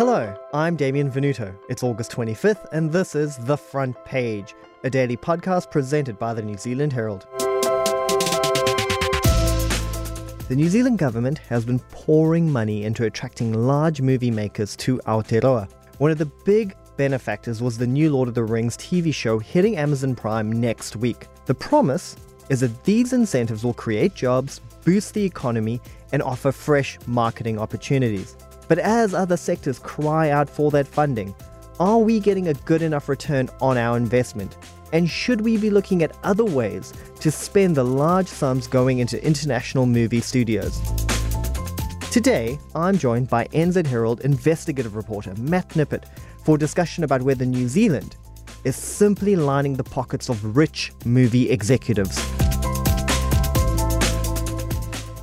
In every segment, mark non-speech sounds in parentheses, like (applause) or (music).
Hello, I'm Damien Venuto. It's August 25th, and this is The Front Page, a daily podcast presented by the New Zealand Herald. The New Zealand government has been pouring money into attracting large movie makers to Aotearoa. One of the big benefactors was the new Lord of the Rings TV show hitting Amazon Prime next week. The promise is that these incentives will create jobs, boost the economy, and offer fresh marketing opportunities. But as other sectors cry out for that funding, are we getting a good enough return on our investment? And should we be looking at other ways to spend the large sums going into international movie studios? Today, I'm joined by NZ Herald investigative reporter Matt Nippert for discussion about whether New Zealand is simply lining the pockets of rich movie executives.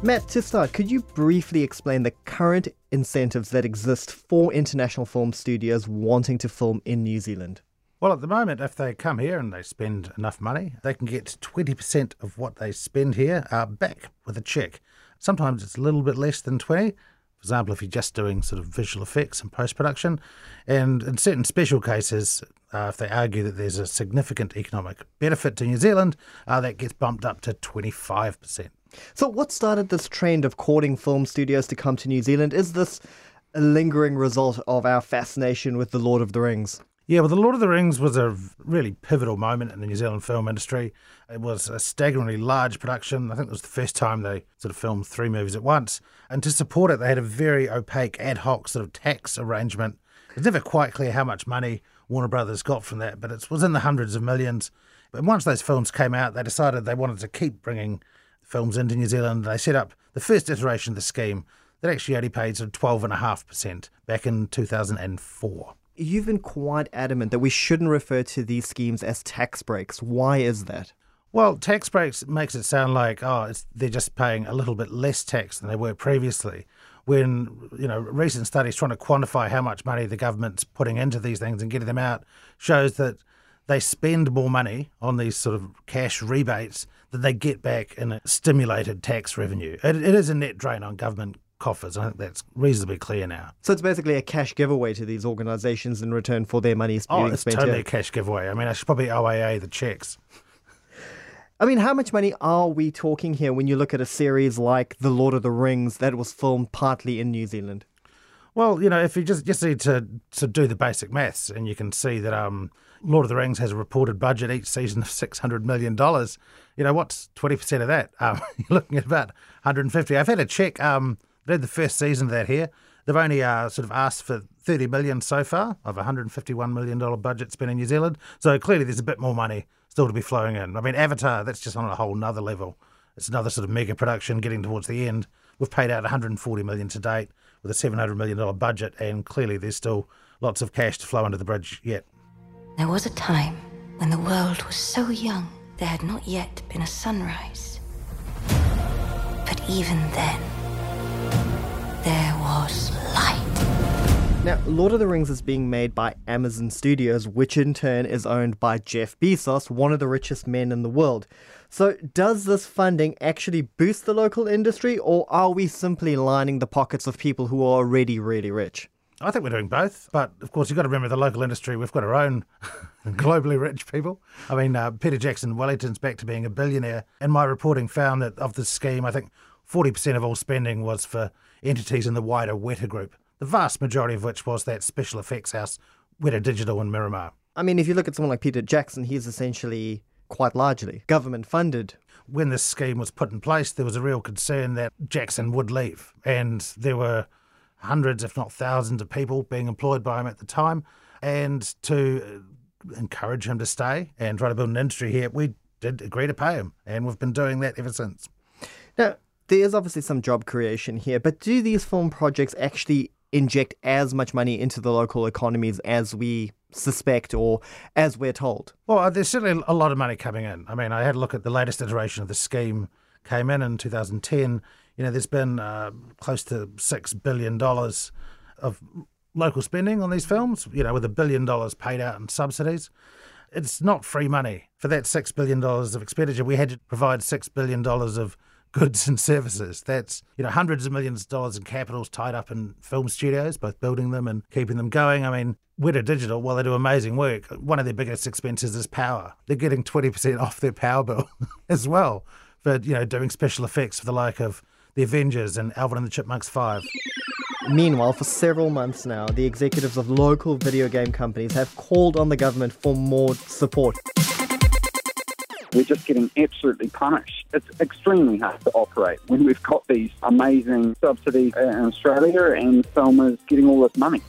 Matt, to start, could you briefly explain the current incentives that exist for international film studios wanting to film in New Zealand? Well, at the moment, if they come here and they spend enough money, they can get 20% of what they spend here uh, back with a check. Sometimes it's a little bit less than 20. For example, if you're just doing sort of visual effects and post production. And in certain special cases, uh, if they argue that there's a significant economic benefit to New Zealand, uh, that gets bumped up to 25%. So, what started this trend of courting film studios to come to New Zealand? Is this a lingering result of our fascination with The Lord of the Rings? Yeah, well, The Lord of the Rings was a really pivotal moment in the New Zealand film industry. It was a staggeringly large production. I think it was the first time they sort of filmed three movies at once. And to support it, they had a very opaque ad hoc sort of tax arrangement. It's never quite clear how much money Warner Brothers got from that, but it was in the hundreds of millions. But once those films came out, they decided they wanted to keep bringing films into New Zealand. They set up the first iteration of the scheme that actually only paid sort of 12.5% back in 2004. You've been quite adamant that we shouldn't refer to these schemes as tax breaks. Why is that? Well, tax breaks makes it sound like oh, they're just paying a little bit less tax than they were previously. When you know recent studies trying to quantify how much money the government's putting into these things and getting them out shows that they spend more money on these sort of cash rebates than they get back in a stimulated tax revenue. it, it is a net drain on government coffers. I think that's reasonably clear now. So it's basically a cash giveaway to these organisations in return for their money oh, being it's spent totally here. a cash giveaway. I mean, I should probably OAA the checks. I mean, how much money are we talking here when you look at a series like The Lord of the Rings that was filmed partly in New Zealand? Well, you know, if you just just need to to do the basic maths, and you can see that um, Lord of the Rings has a reported budget each season of six hundred million dollars. You know, what's twenty percent of that? Um, (laughs) you're looking at about one hundred and fifty. I've had a check. Um, did the first season of that here. They've only uh, sort of asked for 30 million so far of a 151 million dollar budget spent in New Zealand. So clearly, there's a bit more money still to be flowing in. I mean, Avatar, that's just on a whole nother level. It's another sort of mega production getting towards the end. We've paid out 140 million to date with a 700 million dollar budget, and clearly, there's still lots of cash to flow under the bridge yet. There was a time when the world was so young there had not yet been a sunrise. But even then there was light. Now, Lord of the Rings is being made by Amazon Studios, which in turn is owned by Jeff Bezos, one of the richest men in the world. So, does this funding actually boost the local industry, or are we simply lining the pockets of people who are already really rich? I think we're doing both, but of course you've got to remember the local industry. We've got our own (laughs) globally rich people. I mean, uh, Peter Jackson Wellington's back to being a billionaire, and my reporting found that of the scheme, I think 40% of all spending was for entities in the wider Weta Group, the vast majority of which was that special effects house, Weta Digital in Miramar. I mean, if you look at someone like Peter Jackson, he's essentially quite largely government funded. When this scheme was put in place, there was a real concern that Jackson would leave, and there were hundreds, if not thousands, of people being employed by him at the time. And to uh, encourage him to stay and try to build an industry here, we did agree to pay him, and we've been doing that ever since. Now, there is obviously some job creation here, but do these film projects actually inject as much money into the local economies as we suspect or as we're told? Well, uh, there's certainly a lot of money coming in. I mean, I had a look at the latest iteration of the scheme came in in 2010. You know, there's been uh, close to six billion dollars of local spending on these films. You know, with a billion dollars paid out in subsidies. It's not free money. For that six billion dollars of expenditure, we had to provide six billion dollars of goods and services. That's you know hundreds of millions of dollars in capitals tied up in film studios, both building them and keeping them going. I mean, Weta Digital, while they do amazing work, one of their biggest expenses is power. They're getting twenty percent off their power bill (laughs) as well for you know doing special effects for the like of the Avengers and Alvin and the Chipmunks Five. Meanwhile, for several months now, the executives of local video game companies have called on the government for more support. We're just getting absolutely punished. It's extremely hard to operate when we've got these amazing subsidies in Australia and filmers getting all this money.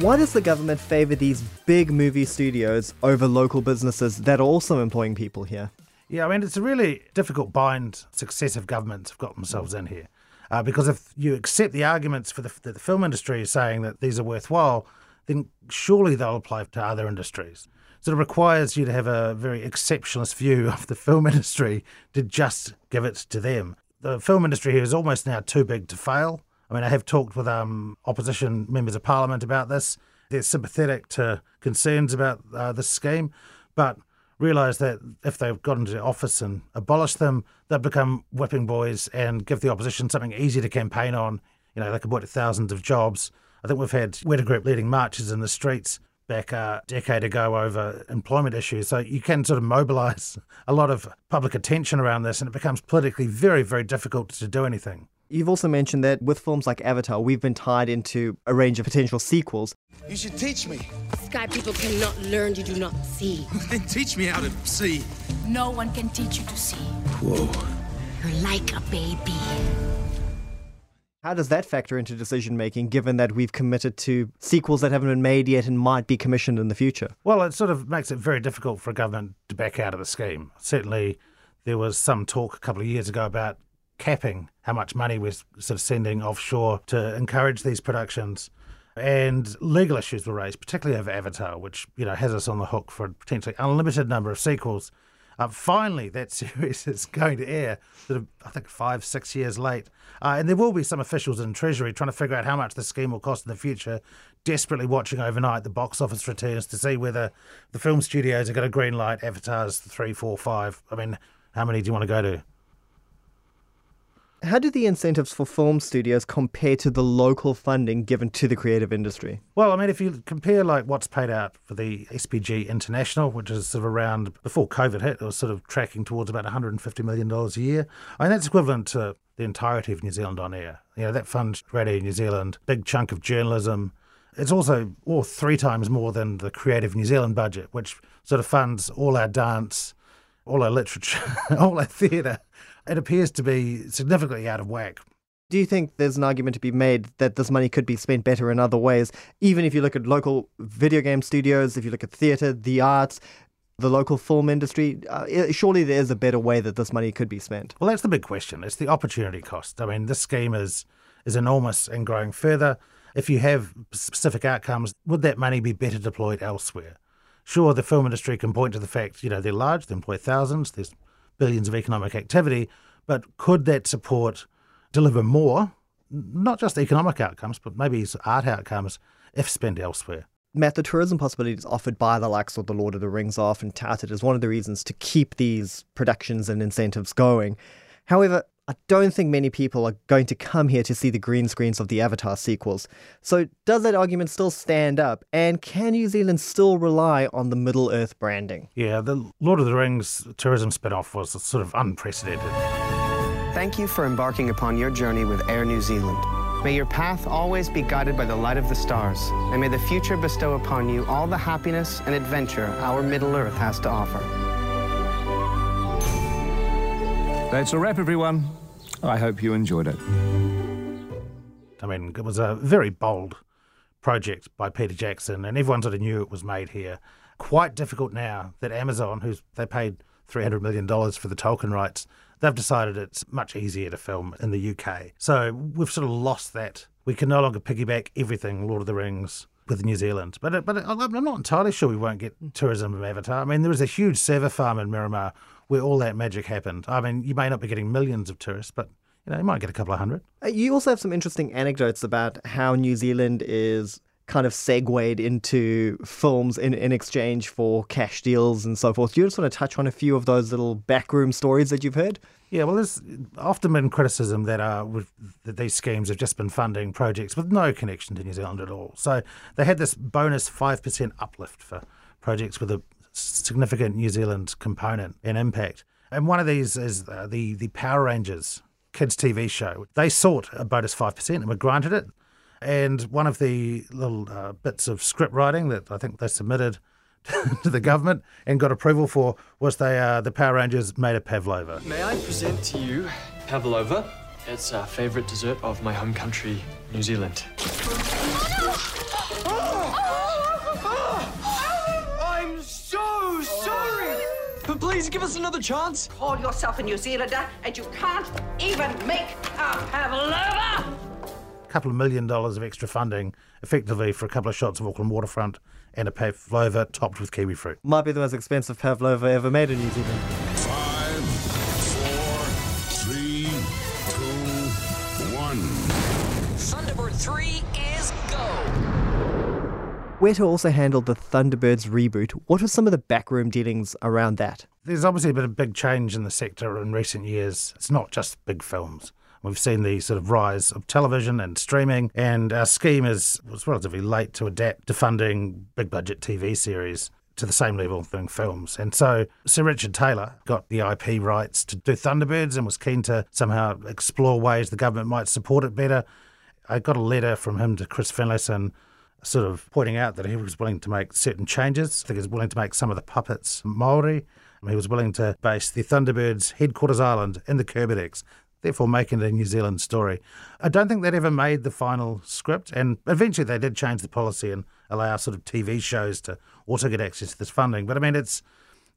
Why does the government favour these big movie studios over local businesses that are also employing people here? Yeah, I mean, it's a really difficult bind successive governments have got themselves in here. Uh, because if you accept the arguments for the, the film industry is saying that these are worthwhile, then surely they'll apply to other industries. So it requires you to have a very exceptionalist view (laughs) of the film industry to just give it to them. The film industry is almost now too big to fail. I mean, I have talked with um, opposition members of parliament about this. They're sympathetic to concerns about uh, this scheme, but realise that if they've got into office and abolished them, they'd become whipping boys and give the opposition something easy to campaign on. You know, they could put thousands of jobs. I think we've had Weta Group leading marches in the streets back a decade ago over employment issues. So you can sort of mobilise a lot of public attention around this, and it becomes politically very, very difficult to do anything. You've also mentioned that with films like Avatar, we've been tied into a range of potential sequels. You should teach me. Sky people cannot learn you do not see. (laughs) Then teach me how to see. No one can teach you to see. Whoa. You're like a baby. How does that factor into decision making, given that we've committed to sequels that haven't been made yet and might be commissioned in the future? Well, it sort of makes it very difficult for a government to back out of the scheme. Certainly, there was some talk a couple of years ago about capping how much money we're sort of sending offshore to encourage these productions. And legal issues were raised, particularly over Avatar, which you know has us on the hook for a potentially unlimited number of sequels. Uh, finally, that (laughs) series is going to air, sort of, I think, five, six years late. Uh, and there will be some officials in Treasury trying to figure out how much the scheme will cost in the future, desperately watching overnight the box office returns to see whether the film studios are going to green light Avatars 3, 4, 5. I mean, how many do you want to go to? How do the incentives for film studios compare to the local funding given to the creative industry? Well, I mean, if you compare like what's paid out for the SPG International, which is sort of around before COVID hit, it was sort of tracking towards about $150 million a year. I mean, that's equivalent to the entirety of New Zealand on air. You know, that funds Radio New Zealand, big chunk of journalism. It's also or three times more than the Creative New Zealand budget, which sort of funds all our dance, all our literature, (laughs) all our theatre it appears to be significantly out of whack. Do you think there's an argument to be made that this money could be spent better in other ways? Even if you look at local video game studios, if you look at theatre, the arts, the local film industry, uh, surely there is a better way that this money could be spent. Well, that's the big question. It's the opportunity cost. I mean, this scheme is is enormous and growing further. If you have specific outcomes, would that money be better deployed elsewhere? Sure, the film industry can point to the fact, you know, they're large, they employ thousands, there's billions of economic activity, but could that support deliver more, not just economic outcomes, but maybe art outcomes if spent elsewhere? Matt, the tourism possibilities offered by the likes of The Lord of the Rings are often touted as one of the reasons to keep these productions and incentives going. However, I don't think many people are going to come here to see the green screens of the Avatar sequels. So, does that argument still stand up? And can New Zealand still rely on the Middle Earth branding? Yeah, the Lord of the Rings tourism spin off was sort of unprecedented. Thank you for embarking upon your journey with Air New Zealand. May your path always be guided by the light of the stars, and may the future bestow upon you all the happiness and adventure our Middle Earth has to offer. That's a wrap, everyone. I hope you enjoyed it. I mean, it was a very bold project by Peter Jackson, and everyone sort of knew it was made here. Quite difficult now that Amazon, who's they paid $300 million for the Tolkien rights, they've decided it's much easier to film in the UK. So we've sort of lost that. We can no longer piggyback everything Lord of the Rings with New Zealand. But but I'm not entirely sure we won't get tourism from Avatar. I mean, there was a huge server farm in Miramar where all that magic happened. I mean, you may not be getting millions of tourists, but you know, you might get a couple of hundred. Uh, you also have some interesting anecdotes about how New Zealand is kind of segued into films in, in exchange for cash deals and so forth. Do you just want to touch on a few of those little backroom stories that you've heard? Yeah, well, there's often been criticism that uh, that these schemes have just been funding projects with no connection to New Zealand at all. So they had this bonus five percent uplift for projects with a significant New Zealand component and impact. And one of these is uh, the the Power Rangers kids TV show. They sought a bonus five percent and were granted it. And one of the little uh, bits of script writing that I think they submitted (laughs) to the government and got approval for was they uh, the Power Rangers made a pavlova. May I present to you pavlova? It's a favourite dessert of my home country, New Zealand. Please give us another chance. Call yourself a New Zealander and you can't even make a pavlova! A couple of million dollars of extra funding, effectively for a couple of shots of Auckland waterfront and a pavlova topped with kiwi fruit. Might be the most expensive pavlova ever made in New Zealand. Weta also handled the Thunderbirds reboot. What were some of the backroom dealings around that? There's obviously been a big change in the sector in recent years. It's not just big films. We've seen the sort of rise of television and streaming, and our scheme is was relatively late to adapt to funding big budget TV series to the same level doing films. And so Sir Richard Taylor got the IP rights to do Thunderbirds and was keen to somehow explore ways the government might support it better. I got a letter from him to Chris Finlayson sort of pointing out that he was willing to make certain changes. I think he was willing to make some of the puppets Maori. He was willing to base the Thunderbirds headquarters island in the Kermadec, therefore making it a New Zealand story. I don't think that ever made the final script, and eventually they did change the policy and allow sort of TV shows to also get access to this funding. But I mean, it's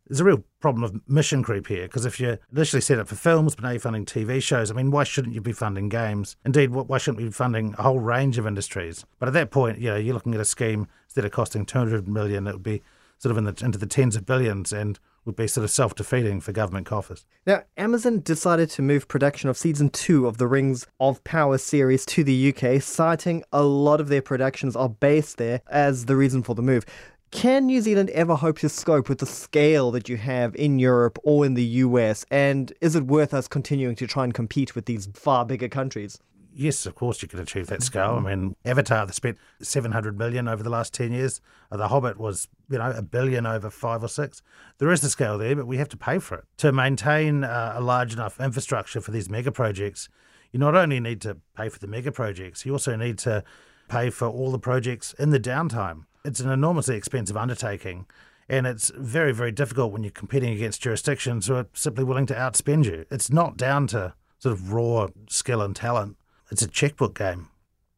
there's a real problem of mission creep here because if you're initially set up for films, but now you're funding TV shows, I mean, why shouldn't you be funding games? Indeed, why shouldn't we be funding a whole range of industries? But at that point, you know, you're looking at a scheme instead of costing 200 million, it would be sort of in the, into the tens of billions and would be sort of self defeating for government coffers. Now, Amazon decided to move production of season two of the Rings of Power series to the UK, citing a lot of their productions are based there as the reason for the move. Can New Zealand ever hope to scope with the scale that you have in Europe or in the US? And is it worth us continuing to try and compete with these far bigger countries? Yes, of course you can achieve that scale. I mean, Avatar they spent seven hundred million over the last ten years. Uh, the Hobbit was, you know, a billion over five or six. There is the scale there, but we have to pay for it to maintain uh, a large enough infrastructure for these mega projects. You not only need to pay for the mega projects, you also need to pay for all the projects in the downtime. It's an enormously expensive undertaking. And it's very, very difficult when you're competing against jurisdictions who are simply willing to outspend you. It's not down to sort of raw skill and talent. It's a checkbook game.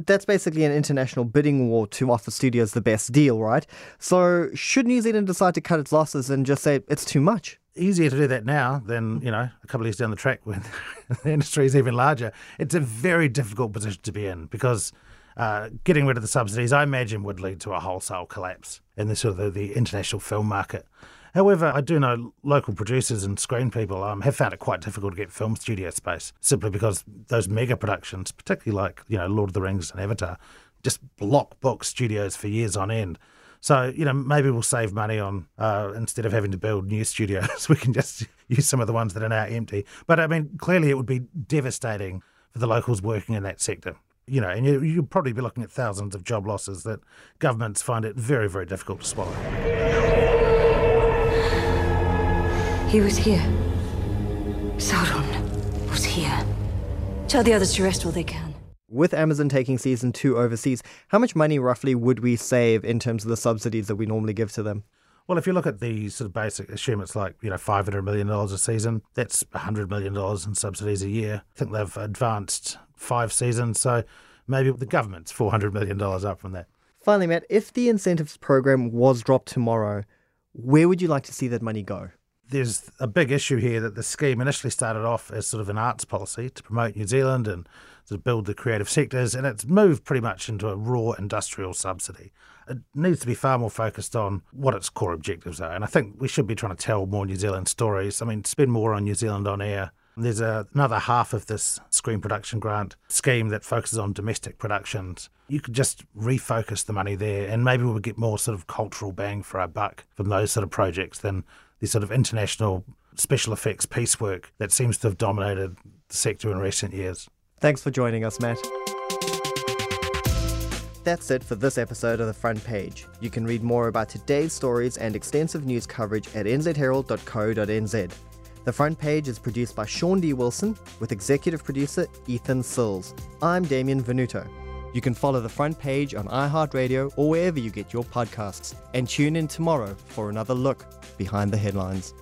That's basically an international bidding war to offer studios the best deal, right? So, should New Zealand decide to cut its losses and just say it's too much? Easier to do that now than, you know, a couple of years down the track when (laughs) the industry is even larger. It's a very difficult position to be in because uh, getting rid of the subsidies, I imagine, would lead to a wholesale collapse in the sort of the, the international film market. However, I do know local producers and screen people um, have found it quite difficult to get film studio space simply because those mega productions, particularly like you know Lord of the Rings and Avatar, just block book studios for years on end. So you know maybe we'll save money on uh, instead of having to build new (laughs) studios, we can just use some of the ones that are now empty. But I mean, clearly it would be devastating for the locals working in that sector you know, and you, you'll probably be looking at thousands of job losses that governments find it very, very difficult to swallow. He was here. Sauron was here. Tell the others to rest while they can. With Amazon taking season two overseas, how much money roughly would we save in terms of the subsidies that we normally give to them? Well, if you look at the sort of basic, assume it's like, you know, $500 million a season, that's $100 million in subsidies a year. I think they've advanced five seasons, so maybe the government's $400 million up from that. Finally, Matt, if the incentives program was dropped tomorrow, where would you like to see that money go? There's a big issue here that the scheme initially started off as sort of an arts policy to promote New Zealand and to build the creative sectors, and it's moved pretty much into a raw industrial subsidy. It needs to be far more focused on what its core objectives are, and I think we should be trying to tell more New Zealand stories. I mean, spend more on New Zealand on air There's a, another half of this screen production grant scheme that focuses on domestic productions. You could just refocus the money there, and maybe we would get more sort of cultural bang for our buck from those sort of projects than the sort of international special effects piecework that seems to have dominated the sector in recent years. Thanks for joining us, Matt. That's it for this episode of The Front Page. You can read more about today's stories and extensive news coverage at nzherald.co.nz. The Front Page is produced by Shaun D. Wilson with executive producer Ethan Sills. I'm Damien Venuto. You can follow The Front Page on iHeartRadio or wherever you get your podcasts. And tune in tomorrow for another look behind the headlines.